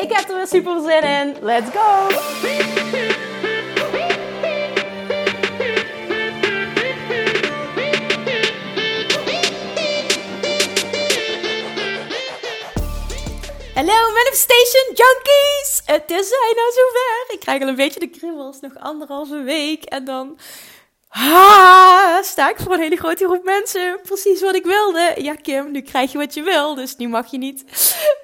Ik heb er weer super zin in. Let's go! Hallo Manifestation Junkies! Het is bijna zover. Ik krijg al een beetje de kribbels. Nog anderhalve week en dan ha, sta ik voor een hele grote groep mensen. Precies wat ik wilde. Ja Kim, nu krijg je wat je wil. Dus nu mag je niet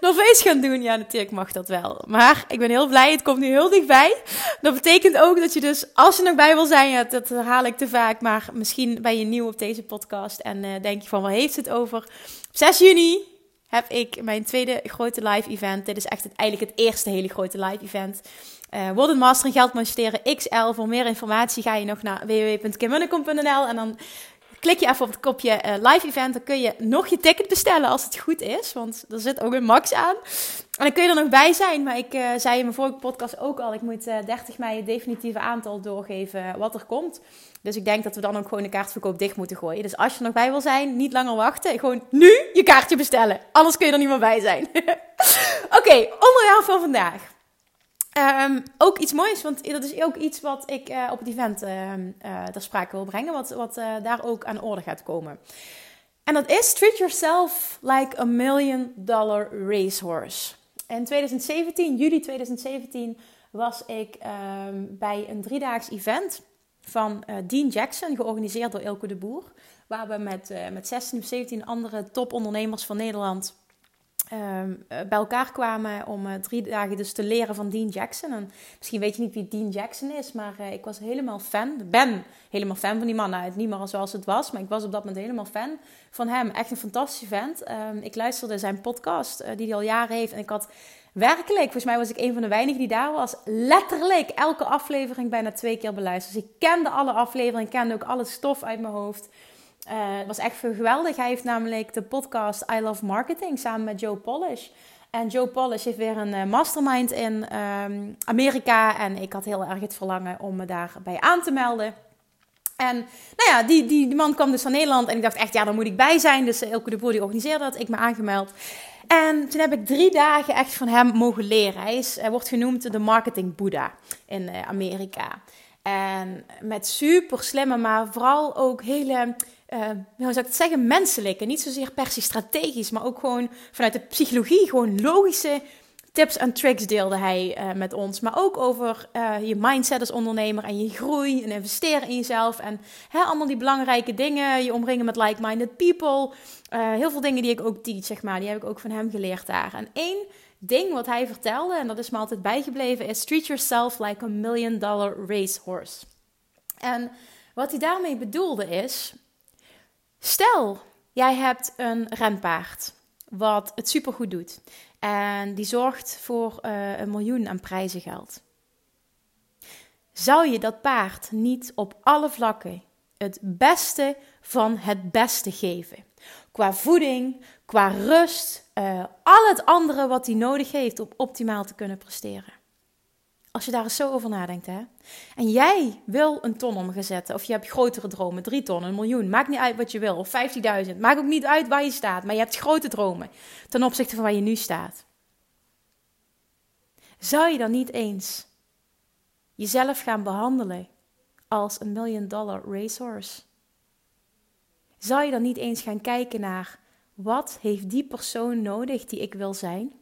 nog feest gaan doen. Ja natuurlijk mag dat wel. Maar ik ben heel blij. Het komt nu heel dichtbij. Dat betekent ook dat je dus, als je nog bij wil zijn. Ja, dat herhaal ik te vaak. Maar misschien ben je nieuw op deze podcast. En uh, denk je van, waar heeft het over? Op 6 juni heb ik mijn tweede grote live event. Dit is echt het, eigenlijk het eerste hele grote live event. Uh, Word een Master in Geld XL. Voor meer informatie ga je nog naar www.kimmunnekom.nl en dan klik je even op het kopje uh, live event. Dan kun je nog je ticket bestellen als het goed is. Want er zit ook een max aan. En dan kun je er nog bij zijn. Maar ik uh, zei in mijn vorige podcast ook al. Ik moet uh, 30 mei het definitieve aantal doorgeven wat er komt. Dus ik denk dat we dan ook gewoon de kaartverkoop dicht moeten gooien. Dus als je er nog bij wil zijn, niet langer wachten. Gewoon nu je kaartje bestellen. Anders kun je er niet meer bij zijn. Oké, onderwerp van vandaag. Um, ook iets moois, want dat is ook iets wat ik uh, op het event uh, ter sprake wil brengen, wat, wat daar ook aan orde gaat komen. En dat is Treat Yourself Like a Million Dollar Racehorse. In 2017, juli 2017, was ik um, bij een driedaags event van Dean Jackson, georganiseerd door Ilko de Boer. Waar we met, met 16 of 17 andere topondernemers van Nederland Um, bij elkaar kwamen om uh, drie dagen dus te leren van Dean Jackson. En misschien weet je niet wie Dean Jackson is, maar uh, ik was helemaal fan. Ben helemaal fan van die man. Nou, niet zoals het was, maar ik was op dat moment helemaal fan van hem. Echt een fantastische vent. Um, ik luisterde zijn podcast, die hij al jaren heeft. En ik had werkelijk, volgens mij was ik een van de weinigen die daar was, letterlijk elke aflevering bijna twee keer beluisterd. Dus ik kende alle afleveringen, kende ook alle stof uit mijn hoofd. Uh, het was echt geweldig. Hij heeft namelijk de podcast I Love Marketing samen met Joe Polish. En Joe Polish heeft weer een uh, mastermind in um, Amerika. En ik had heel erg het verlangen om me daarbij aan te melden. En nou ja, die, die, man kwam dus van Nederland. En ik dacht echt, ja, daar moet ik bij zijn. Dus Elke de Boer die organiseerde dat. Ik me aangemeld. En toen heb ik drie dagen echt van hem mogen leren. Hij, is, hij wordt genoemd de marketing Boeddha in Amerika. En met super slimme, maar vooral ook hele uh, hoe zou ik het zeggen, menselijk. En niet zozeer per se strategisch, maar ook gewoon vanuit de psychologie, gewoon logische tips en tricks deelde hij uh, met ons. Maar ook over uh, je mindset als ondernemer en je groei en investeren in jezelf. En hè, allemaal die belangrijke dingen. Je omringen met like-minded people. heel veel dingen die ik ook teach, zeg maar. Die heb ik ook van hem geleerd daar. En één ding wat hij vertelde, en dat is me altijd bijgebleven, is treat yourself like a million dollar racehorse. En wat hij daarmee bedoelde is, Stel, jij hebt een renpaard wat het supergoed doet en die zorgt voor uh, een miljoen aan prijzengeld. Zou je dat paard niet op alle vlakken het beste van het beste geven? Qua voeding, qua rust, uh, al het andere wat hij nodig heeft om optimaal te kunnen presteren. Als je daar eens zo over nadenkt, hè. En jij wil een ton omzetten, of je hebt grotere dromen, drie ton, een miljoen, maakt niet uit wat je wil, of 15.000, maakt ook niet uit waar je staat, maar je hebt grote dromen ten opzichte van waar je nu staat. Zou je dan niet eens jezelf gaan behandelen als een million dollar racehorse? Zou je dan niet eens gaan kijken naar wat heeft die persoon nodig die ik wil zijn?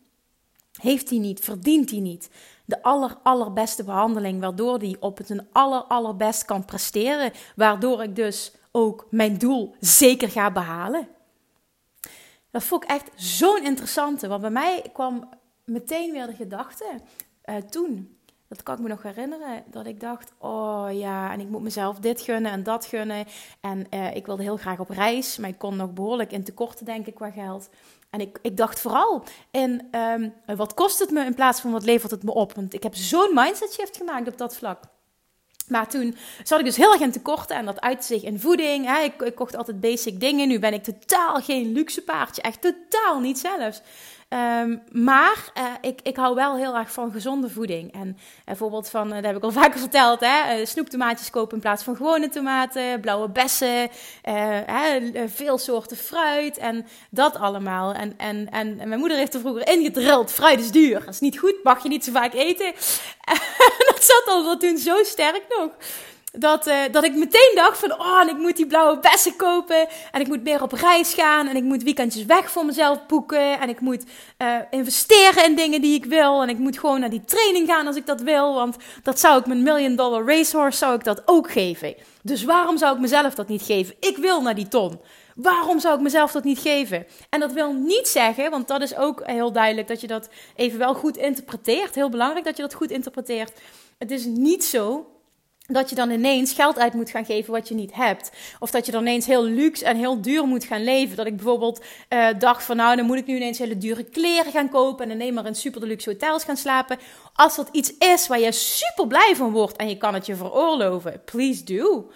Heeft hij niet, verdient hij niet de aller, allerbeste behandeling, waardoor hij op het een aller, allerbest kan presteren, waardoor ik dus ook mijn doel zeker ga behalen? Dat vond ik echt zo'n interessante, want bij mij kwam meteen weer de gedachte uh, toen. Dat kan ik me nog herinneren. Dat ik dacht, oh ja, en ik moet mezelf dit gunnen en dat gunnen. En uh, ik wilde heel graag op reis, maar ik kon nog behoorlijk in tekorten denken qua geld. En ik, ik dacht vooral in um, wat kost het me in plaats van wat levert het me op. Want ik heb zo'n mindset shift gemaakt op dat vlak. Maar toen zat ik dus heel erg in tekorten en dat uitte zich in voeding. Hè. Ik, ik, kocht altijd basic dingen. Nu ben ik totaal geen luxe paardje. Echt totaal niet zelfs. Um, maar uh, ik, ik hou wel heel erg van gezonde voeding. En bijvoorbeeld van, uh, dat heb ik al vaker verteld, hè, snoeptomaatjes kopen in plaats van gewone tomaten, blauwe bessen, veel soorten fruit en dat allemaal. En, en, en, en, mijn moeder heeft er vroeger ingedrild, fruit is duur, dat is niet goed, mag je niet zo vaak eten. En dat zat al toen zo sterk nog dat, uh, dat ik meteen dacht van, oh, ik moet die blauwe bessen kopen. En ik moet meer op reis gaan. En ik moet weekendjes weg voor mezelf boeken. En ik moet uh, investeren in dingen die ik wil. En ik moet gewoon naar die training gaan als ik dat wil. Want dat zou ik mijn million dollar racehorse, zou ik dat ook geven. Dus waarom zou ik mezelf dat niet geven? Ik wil naar die ton. Waarom zou ik mezelf dat niet geven? En dat wil niet zeggen, want dat is ook heel duidelijk dat je dat even wel goed interpreteert. Heel belangrijk dat je dat goed interpreteert. Het is niet zo dat je dan ineens geld uit moet gaan geven wat je niet hebt. Of dat je dan ineens heel luxe en heel duur moet gaan leven. Dat ik bijvoorbeeld uh, dacht van nou, dan moet ik nu ineens hele dure kleren gaan kopen en alleen maar in super deluxe hotels gaan slapen. Als dat iets is waar je super blij van wordt en je kan het je veroorloven, please do.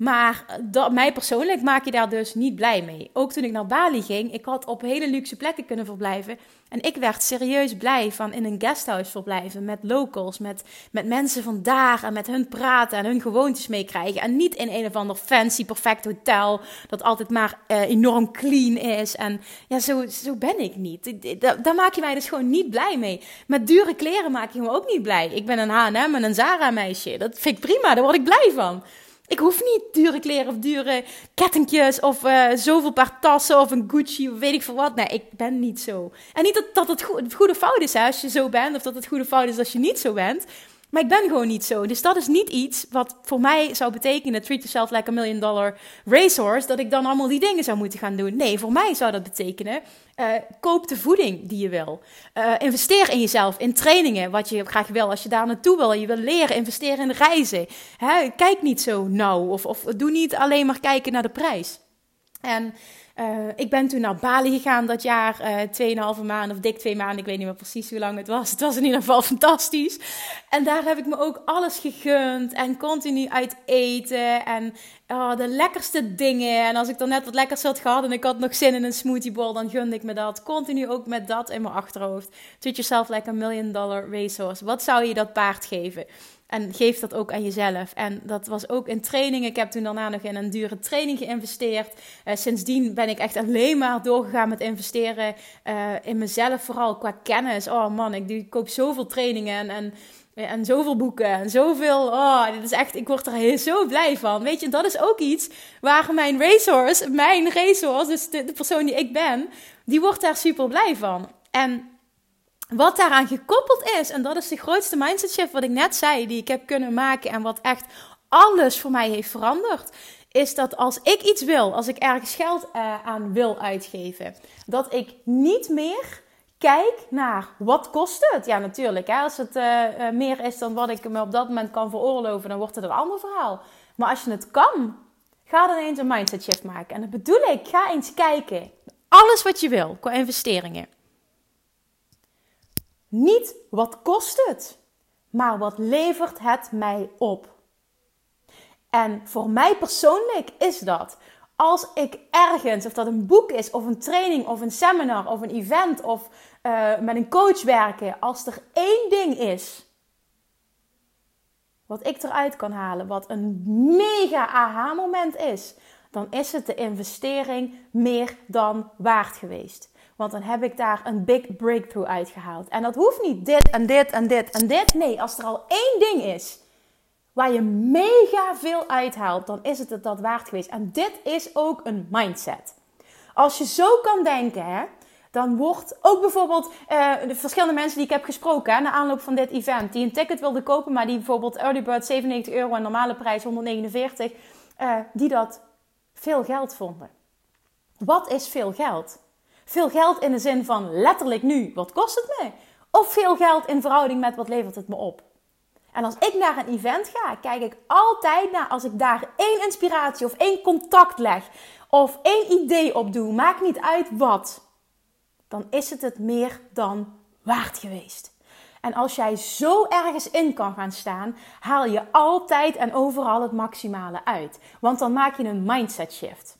Maar dat, mij persoonlijk maak je daar dus niet blij mee. Ook toen ik naar Bali ging, ik had op hele luxe plekken kunnen verblijven. En ik werd serieus blij van in een guesthouse verblijven met locals, met, met mensen van daar en met hun praten en hun gewoontes meekrijgen. En niet in een of ander fancy, perfect hotel dat altijd maar uh, enorm clean is. En ja, zo, zo ben ik niet. Daar, maak je mij dus gewoon niet blij mee. Met dure kleren maak je me ook niet blij. Ik ben een H&M en een Zara meisje. Dat vind ik prima, daar word ik blij van. Ik hoef niet dure kleren of dure kettingjes of uh, zoveel paar tassen of een Gucci of weet ik veel wat. Nee, ik ben niet zo. En niet dat, dat het, go het goede fout is als je zo bent of dat het goede fout is als je niet zo bent. Maar ik ben gewoon niet zo. Dus dat is niet iets wat voor mij zou betekenen: treat yourself like a million dollar racehorse. Dat ik dan allemaal die dingen zou moeten gaan doen. Nee, voor mij zou dat betekenen: uh, koop de voeding die je wil. Uh, investeer in jezelf, in trainingen, wat je graag wil. Als je daar naartoe wil je wil leren, investeer in reizen. Hè? Kijk niet zo nauw. Of, of doe niet alleen maar kijken naar de prijs. En uh, ik ben toen naar Bali gegaan dat jaar, uh, 2,5 maanden of dik twee maanden. Ik weet niet meer precies hoe lang het was. Het was in ieder geval fantastisch. En daar heb ik me ook alles gegund en continu uit eten en oh, de lekkerste dingen. En als ik dan net wat lekkers had gehad en ik had nog zin in een smoothiebol, dan gunde ik me dat. Continu ook met dat in mijn achterhoofd. Treat yourself like a million dollar racehorse. Wat zou je dat paard geven? En geef dat ook aan jezelf. En dat was ook in training. Ik heb toen daarna nog in een dure training geïnvesteerd. Uh, sindsdien ben ik echt alleen maar doorgegaan met investeren uh, in mezelf, vooral qua kennis. Oh man, ik, ik koop zoveel trainingen en, en, en zoveel boeken en zoveel. Oh, dit is echt, ik word er zo blij van. Weet je, dat is ook iets waar mijn racehorse, mijn racehorse, dus de persoon die ik ben, die wordt daar super blij van. En wat daaraan gekoppeld is, en dat is de grootste mindset shift wat ik net zei, die ik heb kunnen maken en wat echt alles voor mij heeft veranderd, is dat als ik iets wil, als ik ergens geld uh, aan wil uitgeven, dat ik niet meer kijk naar wat kost het. Ja, natuurlijk. Hè? Als het uh, uh, meer is dan wat ik me op dat moment kan veroorloven, dan wordt het een ander verhaal. Maar als je het kan, ga dan eens een mindset shift maken. En dat bedoel ik, ga eens kijken. Alles wat je wil qua investeringen. Niet wat kost het, maar wat levert het mij op? En voor mij persoonlijk is dat als ik ergens, of dat een boek is, of een training, of een seminar, of een event, of uh, met een coach werken, als er één ding is wat ik eruit kan halen, wat een mega aha-moment is, dan is het de investering meer dan waard geweest. Want dan heb ik daar een big breakthrough uitgehaald. En dat hoeft niet dit en dit en dit en dit. Nee, als er al één ding is waar je mega veel uithaalt, dan is het het dat waard geweest. En dit is ook een mindset. Als je zo kan denken, hè, dan wordt ook bijvoorbeeld uh, de verschillende mensen die ik heb gesproken na aanloop van dit event, die een ticket wilden kopen, maar die bijvoorbeeld early bird 97 euro en normale prijs 149, uh, eh, die dat veel geld vonden. Wat is veel geld? Veel geld in de zin van letterlijk nu, wat kost het me? Of veel geld in verhouding met wat levert het me op? En als ik naar een event ga, kijk ik altijd naar als ik daar één inspiratie of één contact leg of één idee op doe, maakt niet uit wat, dan is het het meer dan waard geweest. En als jij zo ergens in kan gaan staan, haal je altijd en overal het maximale uit. Want dan maak je een mindset shift.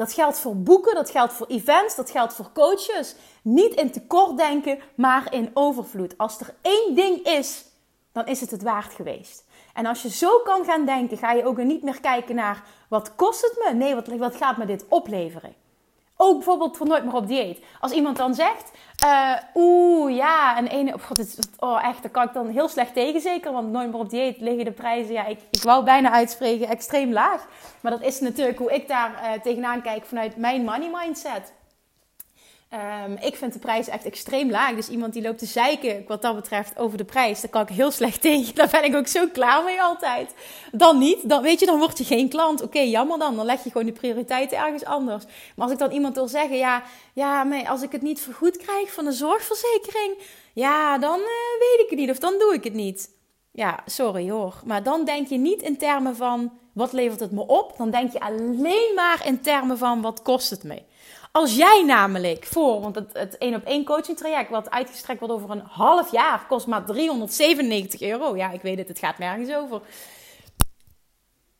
Dat geldt voor boeken, dat geldt voor events, dat geldt voor coaches. Niet in tekort denken, maar in overvloed. Als er één ding is, dan is het het waard geweest. En als je zo kan gaan denken, ga je ook niet meer kijken naar wat kost het me? Nee, wat, wat gaat me dit opleveren? Ook bijvoorbeeld voor nooit meer op dieet. Als iemand dan zegt, uh, oeh ja, en ene, oh, God, oh echt, daar kan ik dan heel slecht tegen zeker. Want nooit meer op dieet liggen de prijzen, ja, ik, ik wou bijna uitspreken, extreem laag. Maar dat is natuurlijk hoe ik daar uh, tegenaan kijk vanuit mijn money mindset. Um, ik vind de prijs echt extreem laag. Dus iemand die loopt te zeiken wat dat betreft over de prijs, daar kan ik heel slecht tegen. Daar ben ik ook zo klaar mee altijd. Dan niet. Dan weet je, dan word je geen klant. Oké, jammer dan. Dan leg je gewoon de prioriteiten ergens anders. Maar als ik dan iemand wil zeggen, ja, ja, maar als ik het niet vergoed krijg van de zorgverzekering, ja, dan uh, weet ik het niet. Of dan doe ik het niet. Ja, sorry hoor. Maar dan denk je niet in termen van wat levert het me op. Dan denk je alleen maar in termen van wat kost het me. Als jij namelijk voor, want het, het één op één coaching traject, wat uitgestrekt wordt over een half jaar, kost maar 397 euro. Ja, ik weet het, het gaat nergens over.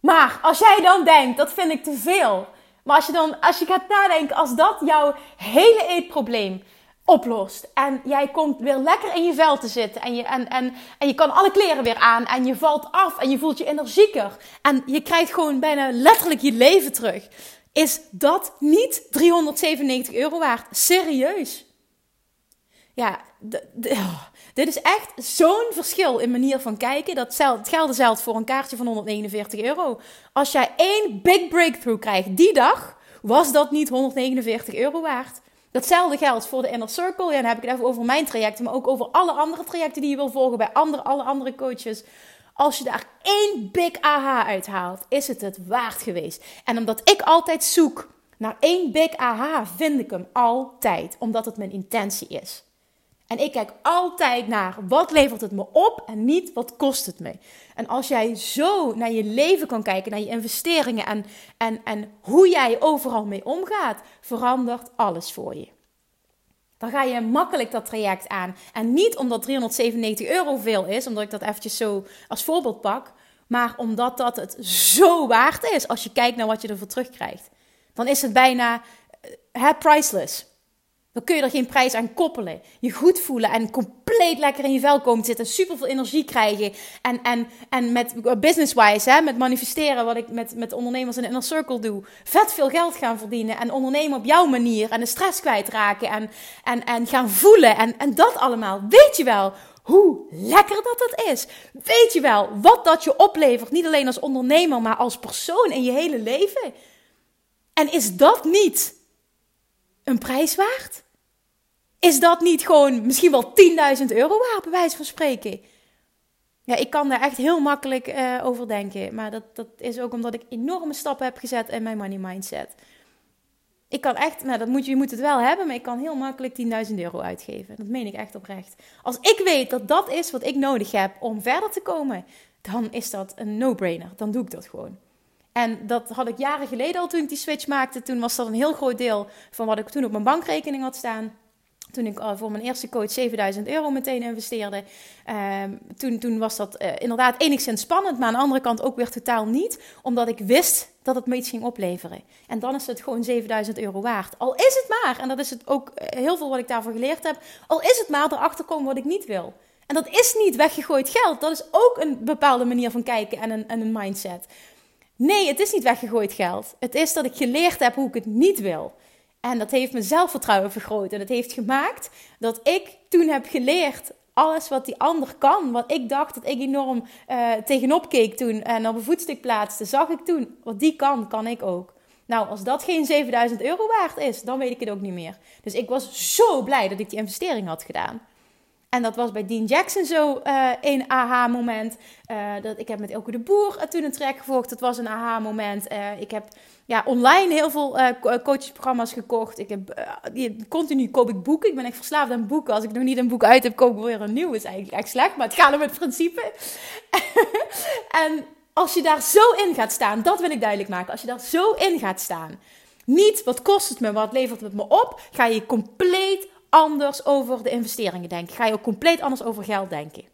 Maar als jij dan denkt, dat vind ik te veel. Maar als je dan, als je gaat nadenken, als dat jouw hele eetprobleem oplost. En jij komt weer lekker in je vel te zitten. En je, en, en, en je kan alle kleren weer aan. En je valt af. En je voelt je energieker. En je krijgt gewoon bijna letterlijk je leven terug. Is dat niet 397 euro waard? Serieus? Ja, oh, dit is echt zo'n verschil in manier van kijken. Dat het geldt voor een kaartje van 149 euro. Als jij één big breakthrough krijgt die dag, was dat niet 149 euro waard. Datzelfde geldt voor de Inner Circle. Ja, dan heb ik het even over mijn trajecten, maar ook over alle andere trajecten die je wil volgen bij andere, alle andere coaches. Als je daar één big aha uithaalt, is het het waard geweest. En omdat ik altijd zoek naar één big aha, vind ik hem altijd. Omdat het mijn intentie is. En ik kijk altijd naar wat levert het me op en niet wat kost het me. En als jij zo naar je leven kan kijken, naar je investeringen en, en, en hoe jij overal mee omgaat, verandert alles voor je. Dan ga je makkelijk dat traject aan. En niet omdat 397 euro veel is, omdat ik dat eventjes zo als voorbeeld pak. Maar omdat dat het zo waard is als je kijkt naar wat je ervoor terugkrijgt. Dan is het bijna uh, priceless. Dan kun je er geen prijs aan koppelen. Je goed voelen en compleet lekker in je vel komen zitten. Super veel energie krijgen. En, en, en met business-wise, hè, met manifesteren, wat ik met, met ondernemers in de inner circle doe. Vet veel geld gaan verdienen. En ondernemen op jouw manier. En de stress kwijtraken. En, en, en gaan voelen. En, en dat allemaal. Weet je wel hoe lekker dat het is? Weet je wel wat dat je oplevert? Niet alleen als ondernemer, maar als persoon in je hele leven. En is dat niet een prijs waard? Is dat niet gewoon misschien wel 10.000 euro waard, bij wijze van spreken? Ja, ik kan daar echt heel makkelijk uh, over denken. Maar dat, dat is ook omdat ik enorme stappen heb gezet in mijn money mindset. Ik kan echt, nou dat moet je, je moet het wel hebben, maar ik kan heel makkelijk 10.000 euro uitgeven. Dat meen ik echt oprecht. Als ik weet dat dat is wat ik nodig heb om verder te komen, dan is dat een no-brainer. Dan doe ik dat gewoon. En dat had ik jaren geleden al toen ik die switch maakte. Toen was dat een heel groot deel van wat ik toen op mijn bankrekening had staan. Toen ik uh, voor mijn eerste coach 7000 euro meteen investeerde. Uh, toen, toen was dat uh, inderdaad enigszins spannend, maar aan de andere kant ook weer totaal niet. Omdat ik wist dat het me iets ging opleveren. En dan is het gewoon 7000 euro waard. Al is het maar, en dat is het ook eh, heel veel wat ik daarvoor geleerd heb. Al is het maar erachter komen wat ik niet wil. En dat is niet weggegooid geld. Dat is ook een bepaalde manier van kijken en een, en een mindset. Nee, het is niet weggegooid geld. Het is dat ik geleerd heb hoe ik het niet wil. En dat heeft mijn zelfvertrouwen vergroot. En het heeft gemaakt dat ik toen heb geleerd alles wat die ander kan, wat ik dacht dat ik enorm uh, tegenop keek toen en op een voetstuk plaatste, zag ik toen. Wat die kan, kan ik ook. Nou, als dat geen 7000 euro waard is, dan weet ik het ook niet meer. Dus ik was zo blij dat ik die investering had gedaan. En dat was bij Dean Jackson zo uh, een aha-moment. Uh, dat ik heb met Elke de Boer uh, toen een track gevolgd. Dat was een aha-moment. ik heb ja, online heel veel coachesprogramma's gekocht. Ik heb, continu koop ik boeken. Ik ben echt verslaafd aan boeken. Als ik nog niet een boek uit heb, koop ik weer een nieuw. is eigenlijk echt slecht, maar het gaat om het principe. en als je daar zo in gaat staan, dat wil ik duidelijk maken. Als je daar zo in gaat staan. Niet wat kost het me, wat levert het me op. Ga je compleet anders over de investeringen denken. Ga je ook compleet anders over geld denken.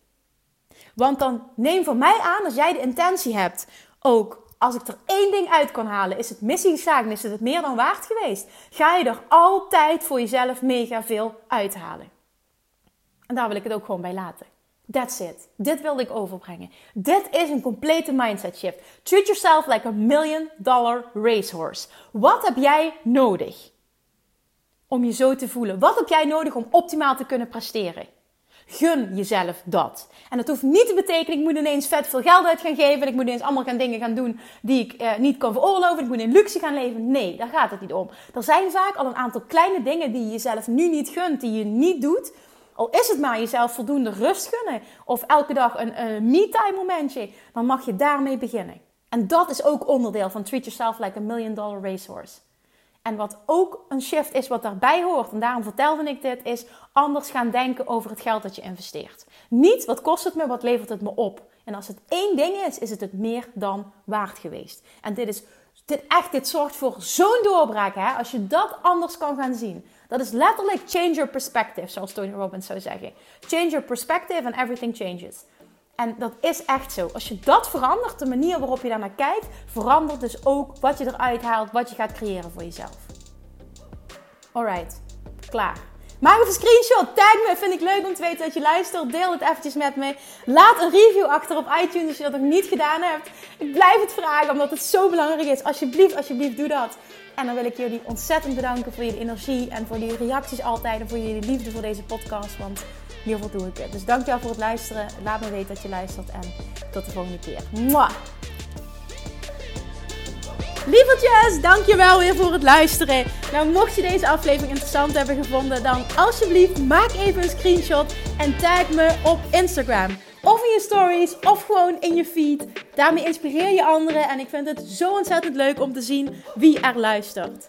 Want dan neem voor mij aan, als jij de intentie hebt, ook als ik er één ding uit kan halen, is het missie is het het meer dan waard geweest. Ga je er altijd voor jezelf mega veel uithalen. En daar wil ik het ook gewoon bij laten. That's it. Dit wilde ik overbrengen. Dit is een complete mindset shift. Treat yourself like a million dollar racehorse. Wat heb jij nodig? Om je zo te voelen? Wat heb jij nodig om optimaal te kunnen presteren? Gun jezelf dat. En dat hoeft niet te betekenen, ik moet ineens vet veel geld uit gaan geven. En ik moet ineens allemaal gaan dingen gaan doen die ik eh, niet kan veroorloven. Ik moet in luxe gaan leven. Nee, daar gaat het niet om. Er zijn vaak al een aantal kleine dingen die je jezelf nu niet gunt, die je niet doet. Al is het maar jezelf voldoende rust gunnen. Of elke dag een, een me-time momentje. Dan mag je daarmee beginnen. En dat is ook onderdeel van Treat Yourself Like a Million Dollar Racehorse. En wat ook een shift is wat daarbij hoort, en daarom vertelde ik dit, is anders gaan denken over het geld dat je investeert. Niet wat kost het me, wat levert het me op. En als het één ding is, is het het meer dan waard geweest. En dit is dit echt, dit zorgt voor zo'n doorbraak, hè? Als je dat anders kan gaan zien. Dat is letterlijk change your perspective, zoals Tony Robbins zou zeggen. Change your perspective and everything changes. En dat is echt zo. Als je dat verandert, de manier waarop je daar naar kijkt, verandert dus ook wat je eruit haalt, wat je gaat creëren voor jezelf. Alright, klaar. Maak even een screenshot, tag me, vind ik leuk om te weten dat je luistert. Deel het eventjes met me. Laat een review achter op iTunes als je dat nog niet gedaan hebt. Ik blijf het vragen omdat het zo belangrijk is. Alsjeblieft, alsjeblieft, doe dat. En dan wil ik jullie ontzettend bedanken voor jullie energie en voor die reacties altijd en voor jullie liefde voor deze podcast. Want hiervoor doe ik het. Dus dankjewel voor het luisteren. Laat me weten dat je luistert en tot de volgende keer. Mwah! Lievertjes, dankjewel weer voor het luisteren. Nou, mocht je deze aflevering interessant hebben gevonden, dan alsjeblieft maak even een screenshot en tag me op Instagram. Of in je stories, of gewoon in je feed. Daarmee inspireer je anderen en ik vind het zo ontzettend leuk om te zien wie er luistert.